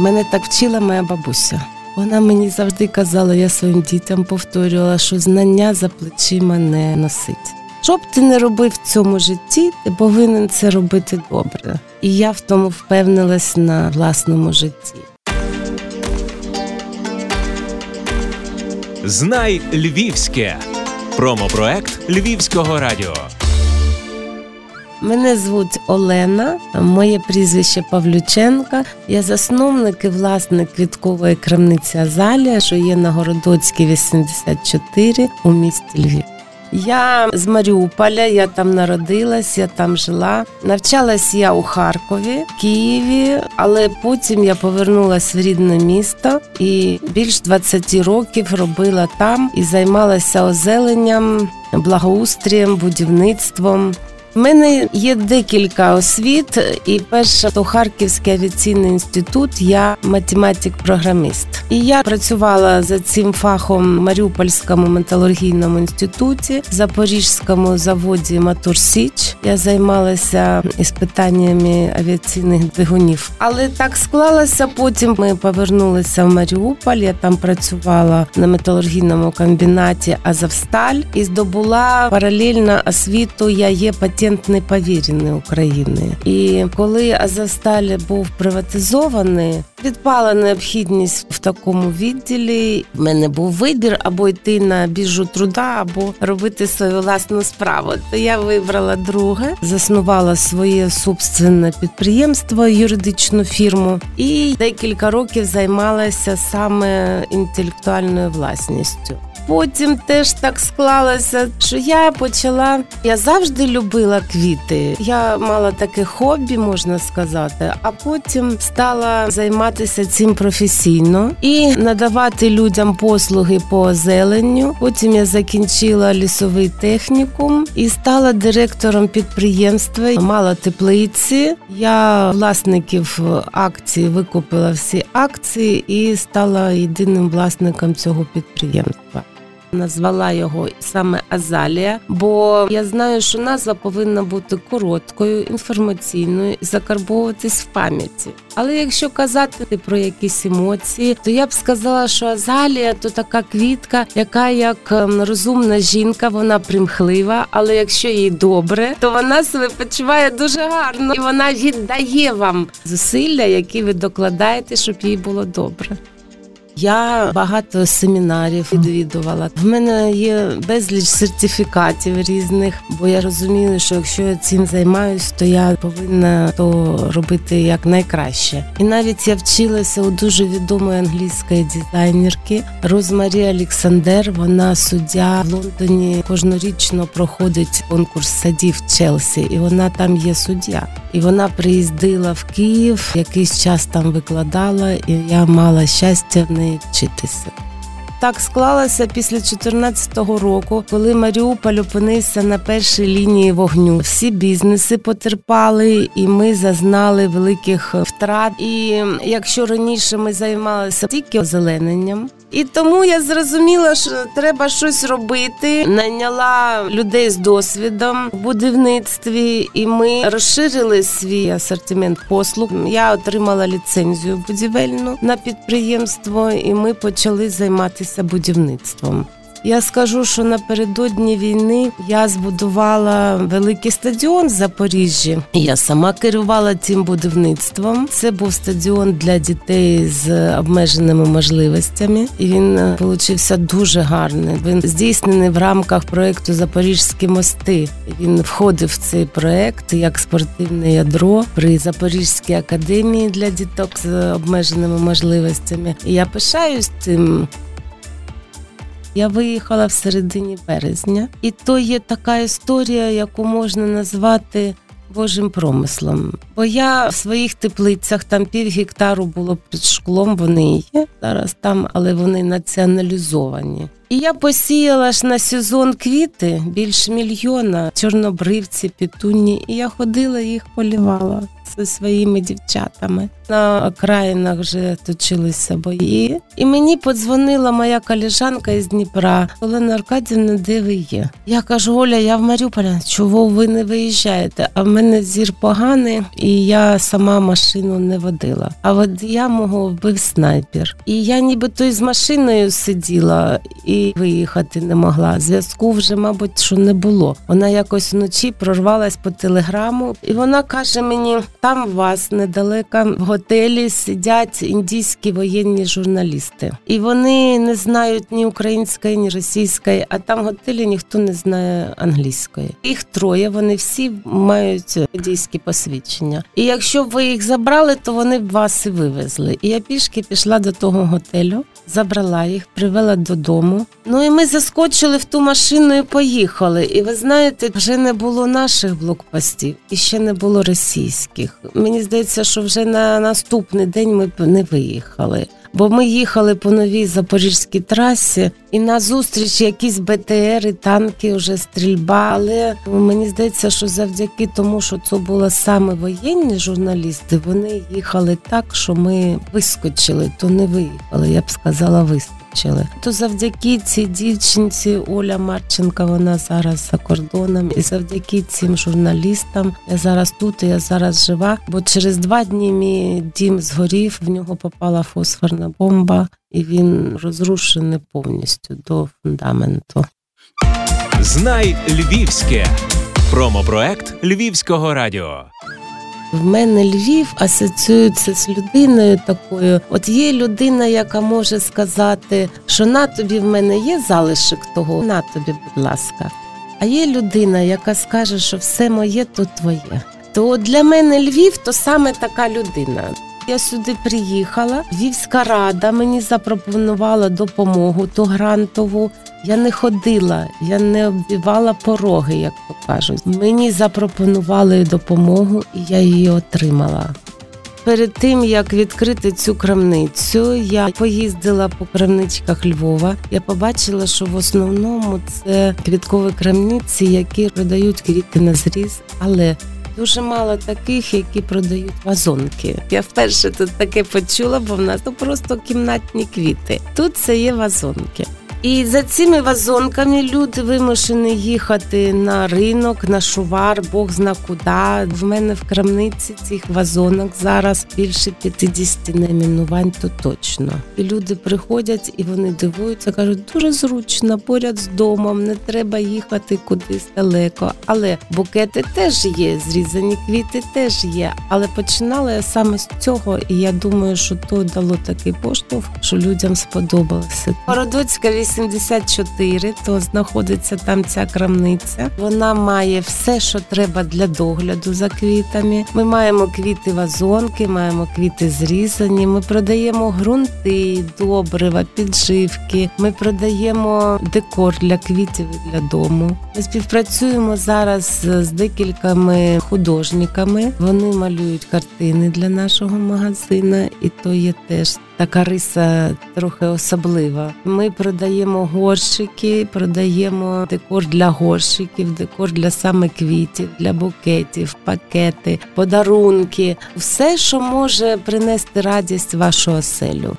Мене так вчила моя бабуся. Вона мені завжди казала, я своїм дітям повторювала, що знання за плечима не носить. Що б ти не робив в цьому житті, ти повинен це робити добре. І я в тому впевнилась на власному житті. Знай Львівське. Промопроект Львівського радіо. Мене звуть Олена, моє прізвище Павлюченка. Я засновник і власник квіткової крамниці Азалія, що є на Городоцькій 84 у місті Львів. Я з Маріуполя, я там народилась, я там жила. Навчалась я у Харкові, Києві, але потім я повернулася в рідне місто і більш 20 років робила там і займалася озеленням, благоустрієм, будівництвом. У мене є декілька освіт, і перша то Харківський авіаційний інститут. Я математик-програміст. І я працювала за цим фахом в Маріупольському металургійному інституті, Запорізькому заводі Мотор Січ. Я займалася іспитаннями авіаційних двигунів. Але так склалося. Потім ми повернулися в Маріуполь. Я там працювала на металургійному комбінаті Азовсталь і здобула паралельно освіту. Я є патентний повірений України. І коли Азовсталь був приватизований, відпала необхідність в такому відділі. В мене був вибір або йти на біжу труда, або робити свою власну справу. То я вибрала друге, заснувала своє собственне підприємство, юридичну фірму, і декілька років займалася саме інтелектуальною власністю. Потім теж так склалося, що я почала. Я завжди любила квіти. Я мала таке хобі, можна сказати, а потім стала займатися цим професійно і надавати людям послуги по озеленню. Потім я закінчила лісовий технікум і стала директором підприємства. Мала теплиці. Я власників акції викупила всі акції і стала єдиним власником цього підприємства. Назвала його саме Азалія, бо я знаю, що назва повинна бути короткою, інформаційною і закарбовуватись в пам'яті. Але якщо казати про якісь емоції, то я б сказала, що Азалія то така квітка, яка як ем, розумна жінка, вона примхлива. Але якщо їй добре, то вона себе почуває дуже гарно і вона віддає вам зусилля, які ви докладаєте, щоб їй було добре. Я багато семінарів відвідувала. В мене є безліч сертифікатів різних, бо я розумію, що якщо я цим займаюсь, то я повинна то робити як найкраще. І навіть я вчилася у дуже відомої англійської дизайнерки Розмарі Олександр. Вона суддя в Лондоні кожнорічно проходить конкурс садів Челсі, і вона там є суддя. І вона приїздила в Київ, якийсь час там викладала, і я мала щастя в неї 네, 해주듯이 Так склалося після 2014 року, коли Маріуполь опинився на першій лінії вогню. Всі бізнеси потерпали, і ми зазнали великих втрат. І якщо раніше ми займалися тільки озелененням, і тому я зрозуміла, що треба щось робити. Найняла людей з досвідом в будівництві, і ми розширили свій асортимент послуг. Я отримала ліцензію будівельну на підприємство, і ми почали займатися будівництвом. Я скажу, що напередодні війни я збудувала великий стадіон в Запоріжжі. Я сама керувала цим будівництвом. Це був стадіон для дітей з обмеженими можливостями, і він получився дуже гарний. Він здійснений в рамках проекту Запорізькі мости. Він входив в цей проект як спортивне ядро при Запорізькій академії для діток з обмеженими можливостями. І я пишаюсь цим. Я виїхала в середині березня, і то є така історія, яку можна назвати Божим промислом. Бо я в своїх теплицях там пів гектару було під шклом. Вони є зараз там, але вони націоналізовані. І я посіяла ж на сезон квіти більш мільйона чорнобривці, пітунні, і я ходила їх полівала зі своїми дівчатами. На окраїнах вже точилися бої. І мені подзвонила моя коліжанка із Дніпра. Олена Аркадівна, де ви є? Я кажу, Оля, я в Маріуполі. Чого ви не виїжджаєте? А в мене зір поганий, і я сама машину не водила. А водія мого вбив снайпер. І я нібито із машиною сиділа і виїхати не могла. Зв'язку вже, мабуть, що не було. Вона якось вночі прорвалась по телеграму, і вона каже мені: там вас недалеко готелі сидять індійські воєнні журналісти, і вони не знають ні української, ні російської. А там в готелі ніхто не знає англійської. Їх троє. Вони всі мають індійські посвідчення. І якщо б ви їх забрали, то вони б вас і вивезли. І я пішки пішла до того готелю, забрала їх, привела додому. Ну і ми заскочили в ту машину і поїхали. І ви знаєте, вже не було наших блокпостів і ще не було російських. Мені здається, що вже на наступний день ми не виїхали. Бо ми їхали по новій запорізькій трасі, і на зустріч якісь БТРи, танки, вже стрільба. Але мені здається, що завдяки тому, що це були саме воєнні журналісти, вони їхали так, що ми вискочили, то не виїхали. Я б сказала, вискочили. То завдяки цій дівчинці Оля Марченка, вона зараз за кордоном, і завдяки цим журналістам я зараз тут, я зараз жива. Бо через два дні мій дім згорів, в нього попала фосфорна бомба, і він розрушений повністю до фундаменту. Знай Львівське. Промопроект Львівського радіо. В мене Львів асоціюється з людиною такою. От є людина, яка може сказати, що на тобі в мене є залишок того, на тобі, будь ласка. А є людина, яка скаже, що все моє, то твоє. То для мене Львів то саме така людина. Я сюди приїхала. Львівська рада мені запропонувала допомогу ту грантову. Я не ходила, я не оббивала пороги, як то кажуть. Мені запропонували допомогу, і я її отримала. Перед тим як відкрити цю крамницю, я поїздила по крамничках Львова. Я побачила, що в основному це квіткові крамниці, які продають квіти на зріз, але Дуже мало таких, які продають вазонки. Я вперше тут таке почула, бо в нас то просто кімнатні квіти. Тут це є вазонки. І за цими вазонками люди вимушені їхати на ринок, на шувар, Бог зна куди. В мене в крамниці цих вазонок зараз більше 50 найменувань, то точно. І люди приходять і вони дивуються, кажуть, дуже зручно, поряд з домом, не треба їхати кудись далеко. Але букети теж є, зрізані квіти теж є. Але починала я саме з цього, і я думаю, що то дало такий поштовх, що людям сподобалося. Городоцька 84, то знаходиться там ця крамниця. Вона має все, що треба для догляду за квітами. Ми маємо квіти вазонки, маємо квіти зрізані. Ми продаємо ґрунти, добрива, підживки. Ми продаємо декор для квітів і для дому. Ми співпрацюємо зараз з декількома художниками. Вони малюють картини для нашого магазину, і то є теж така риса трохи особлива. Ми продаємо горщики, продаємо декор для горщиків, декор для саме квітів, для букетів, пакети, подарунки, все, що може принести радість вашу оселю.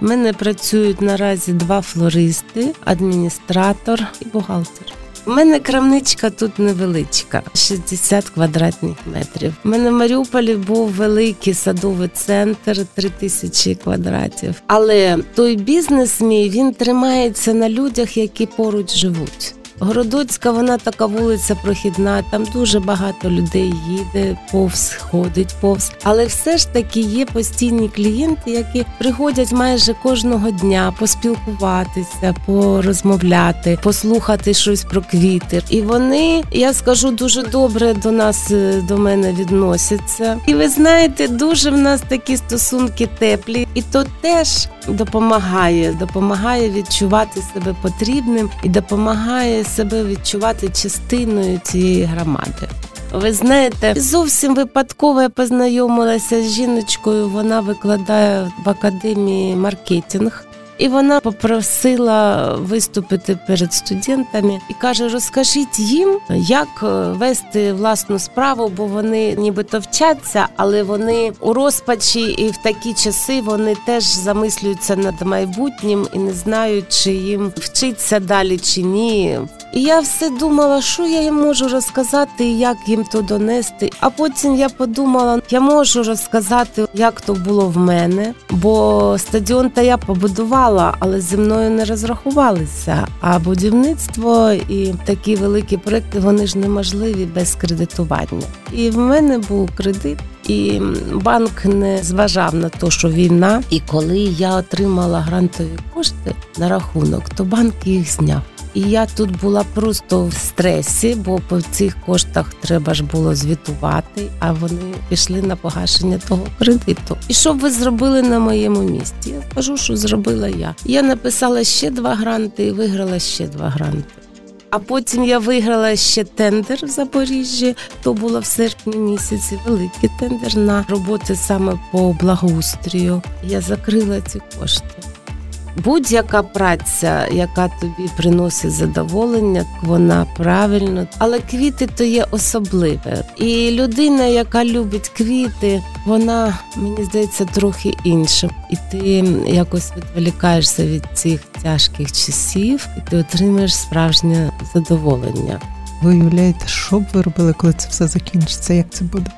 У мене працюють наразі два флористи, адміністратор і бухгалтер. У мене крамничка тут невеличка, 60 квадратних метрів. У мене в Маріуполі був великий садовий центр, 3 тисячі квадратів. Але той бізнес мій він тримається на людях, які поруч живуть. Городоцька, вона така вулиця прохідна, там дуже багато людей їде, повз ходить повз. Але все ж таки є постійні клієнти, які приходять майже кожного дня поспілкуватися, порозмовляти, послухати щось про квіти. І вони, я скажу, дуже добре до нас е, до мене відносяться. І ви знаєте, дуже в нас такі стосунки теплі, і то теж допомагає, допомагає відчувати себе потрібним і допомагає себе відчувати частиною цієї громади. Ви знаєте, зовсім випадково я познайомилася з жіночкою. Вона викладає в академії маркетинг. І вона попросила виступити перед студентами і каже: розкажіть їм, як е, вести власну справу, бо вони нібито вчаться, але вони у розпачі, і в такі часи вони теж замислюються над майбутнім і не знають, чи їм вчиться далі чи ні. І я все думала, що я їм можу розказати, і як їм то донести. А потім я подумала, я можу розказати, як то було в мене, бо стадіон та я побудувала, але зі мною не розрахувалися. А будівництво і такі великі проекти вони ж неможливі без кредитування. І в мене був кредит. І банк не зважав на те, що війна. І коли я отримала грантові кошти на рахунок, то банк їх зняв. І я тут була просто в стресі, бо по цих коштах треба ж було звітувати, а вони пішли на погашення того кредиту. І що б ви зробили на моєму місці? Я скажу, що зробила я. Я написала ще два гранти і виграла ще два гранти. А потім я виграла ще тендер в Запоріжжі. То було в серпні місяці. Великий тендер на роботи саме по благоустрію. Я закрила ці кошти. Будь-яка праця, яка тобі приносить задоволення, вона правильно, але квіти то є особливе. І людина, яка любить квіти, вона мені здається трохи інша. І ти якось відволікаєшся від цих тяжких часів, і ти отримаєш справжнє задоволення. Ви уявляєте, що б ви робили, коли це все закінчиться? Як це буде?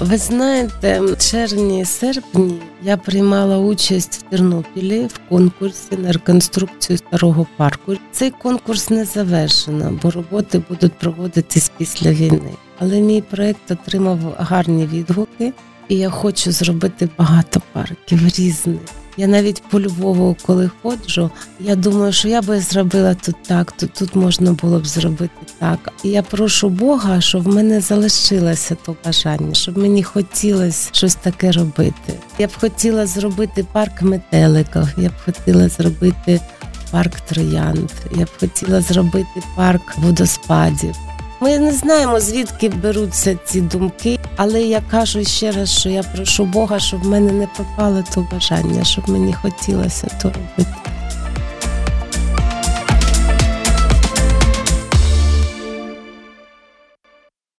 Ви знаєте, в червні серпні я приймала участь в Тернопілі в конкурсі на реконструкцію старого парку. Цей конкурс не завершено, бо роботи будуть проводитись після війни. Але мій проект отримав гарні відгуки, і я хочу зробити багато парків різних. Я навіть по Львову, коли ходжу, я думаю, що я би зробила тут так, то тут можна було б зробити так. І я прошу Бога, щоб в мене залишилося то бажання, щоб мені хотілося щось таке робити. Я б хотіла зробити парк метеликів, я б хотіла зробити парк троянд, я б хотіла зробити парк водоспадів. Ми не знаємо, звідки беруться ці думки, але я кажу ще раз, що я прошу Бога, щоб в мене не пропало то бажання, щоб мені хотілося то робити.